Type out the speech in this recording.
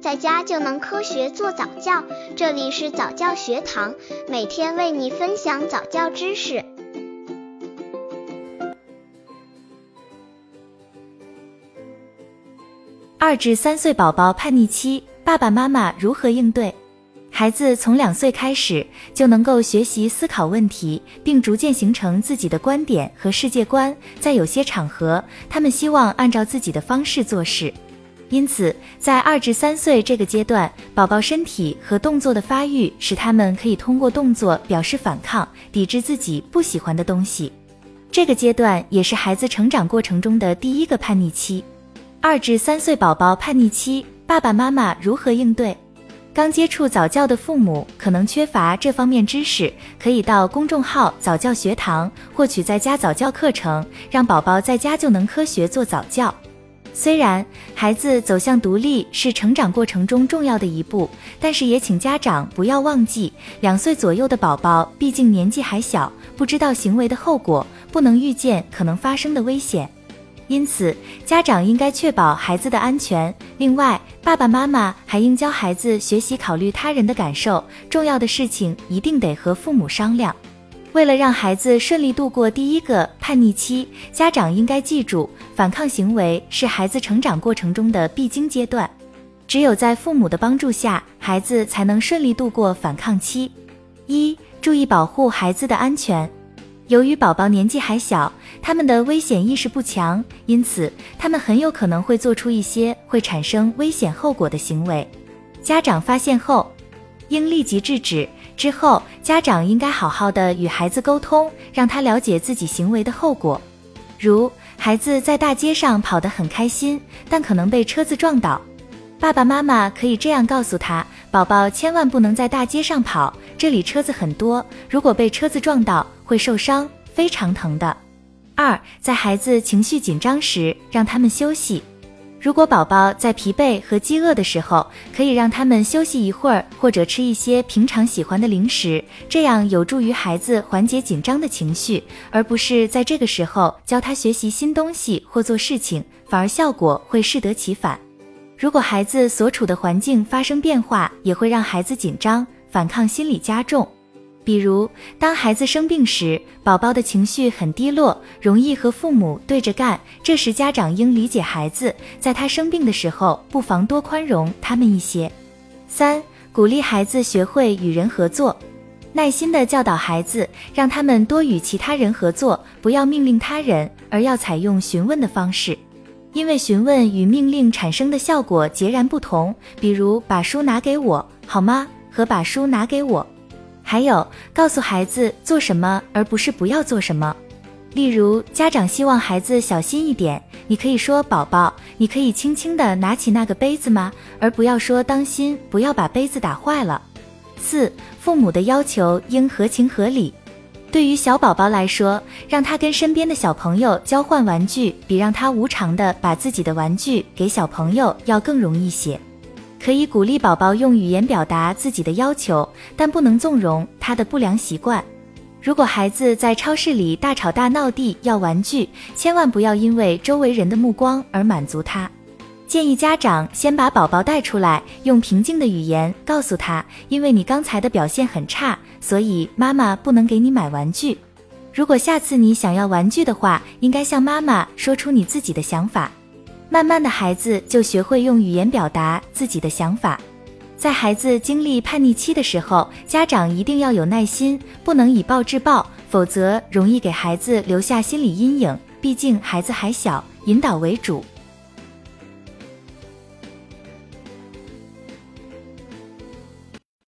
在家就能科学做早教。这里是早教学堂，每天为你分享早教知识。二至三岁宝宝叛逆期，爸爸妈妈如何应对？孩子从两岁开始就能够学习思考问题，并逐渐形成自己的观点和世界观。在有些场合，他们希望按照自己的方式做事。因此，在二至三岁这个阶段，宝宝身体和动作的发育使他们可以通过动作表示反抗，抵制自己不喜欢的东西。这个阶段也是孩子成长过程中的第一个叛逆期。二至三岁宝宝叛逆期，爸爸妈妈如何应对？刚接触早教的父母可能缺乏这方面知识，可以到公众号早教学堂获取在家早教课程，让宝宝在家就能科学做早教。虽然孩子走向独立是成长过程中重要的一步，但是也请家长不要忘记，两岁左右的宝宝毕竟年纪还小，不知道行为的后果，不能预见可能发生的危险。因此，家长应该确保孩子的安全。另外，爸爸妈妈还应教孩子学习考虑他人的感受。重要的事情一定得和父母商量。为了让孩子顺利度过第一个叛逆期，家长应该记住，反抗行为是孩子成长过程中的必经阶段。只有在父母的帮助下，孩子才能顺利度过反抗期。一、注意保护孩子的安全。由于宝宝年纪还小，他们的危险意识不强，因此他们很有可能会做出一些会产生危险后果的行为。家长发现后，应立即制止。之后，家长应该好好的与孩子沟通，让他了解自己行为的后果。如孩子在大街上跑得很开心，但可能被车子撞倒，爸爸妈妈可以这样告诉他：宝宝千万不能在大街上跑，这里车子很多，如果被车子撞到。会受伤，非常疼的。二，在孩子情绪紧张时，让他们休息。如果宝宝在疲惫和饥饿的时候，可以让他们休息一会儿，或者吃一些平常喜欢的零食，这样有助于孩子缓解紧张的情绪，而不是在这个时候教他学习新东西或做事情，反而效果会适得其反。如果孩子所处的环境发生变化，也会让孩子紧张，反抗心理加重。比如，当孩子生病时，宝宝的情绪很低落，容易和父母对着干。这时，家长应理解孩子，在他生病的时候，不妨多宽容他们一些。三、鼓励孩子学会与人合作，耐心的教导孩子，让他们多与其他人合作，不要命令他人，而要采用询问的方式，因为询问与命令产生的效果截然不同。比如，把书拿给我好吗？和把书拿给我。还有，告诉孩子做什么，而不是不要做什么。例如，家长希望孩子小心一点，你可以说：“宝宝，你可以轻轻地拿起那个杯子吗？”而不要说：“当心，不要把杯子打坏了。”四，父母的要求应合情合理。对于小宝宝来说，让他跟身边的小朋友交换玩具，比让他无偿的把自己的玩具给小朋友要更容易些。可以鼓励宝宝用语言表达自己的要求，但不能纵容他的不良习惯。如果孩子在超市里大吵大闹地要玩具，千万不要因为周围人的目光而满足他。建议家长先把宝宝带出来，用平静的语言告诉他：因为你刚才的表现很差，所以妈妈不能给你买玩具。如果下次你想要玩具的话，应该向妈妈说出你自己的想法。慢慢的孩子就学会用语言表达自己的想法，在孩子经历叛逆期的时候，家长一定要有耐心，不能以暴制暴，否则容易给孩子留下心理阴影。毕竟孩子还小，引导为主。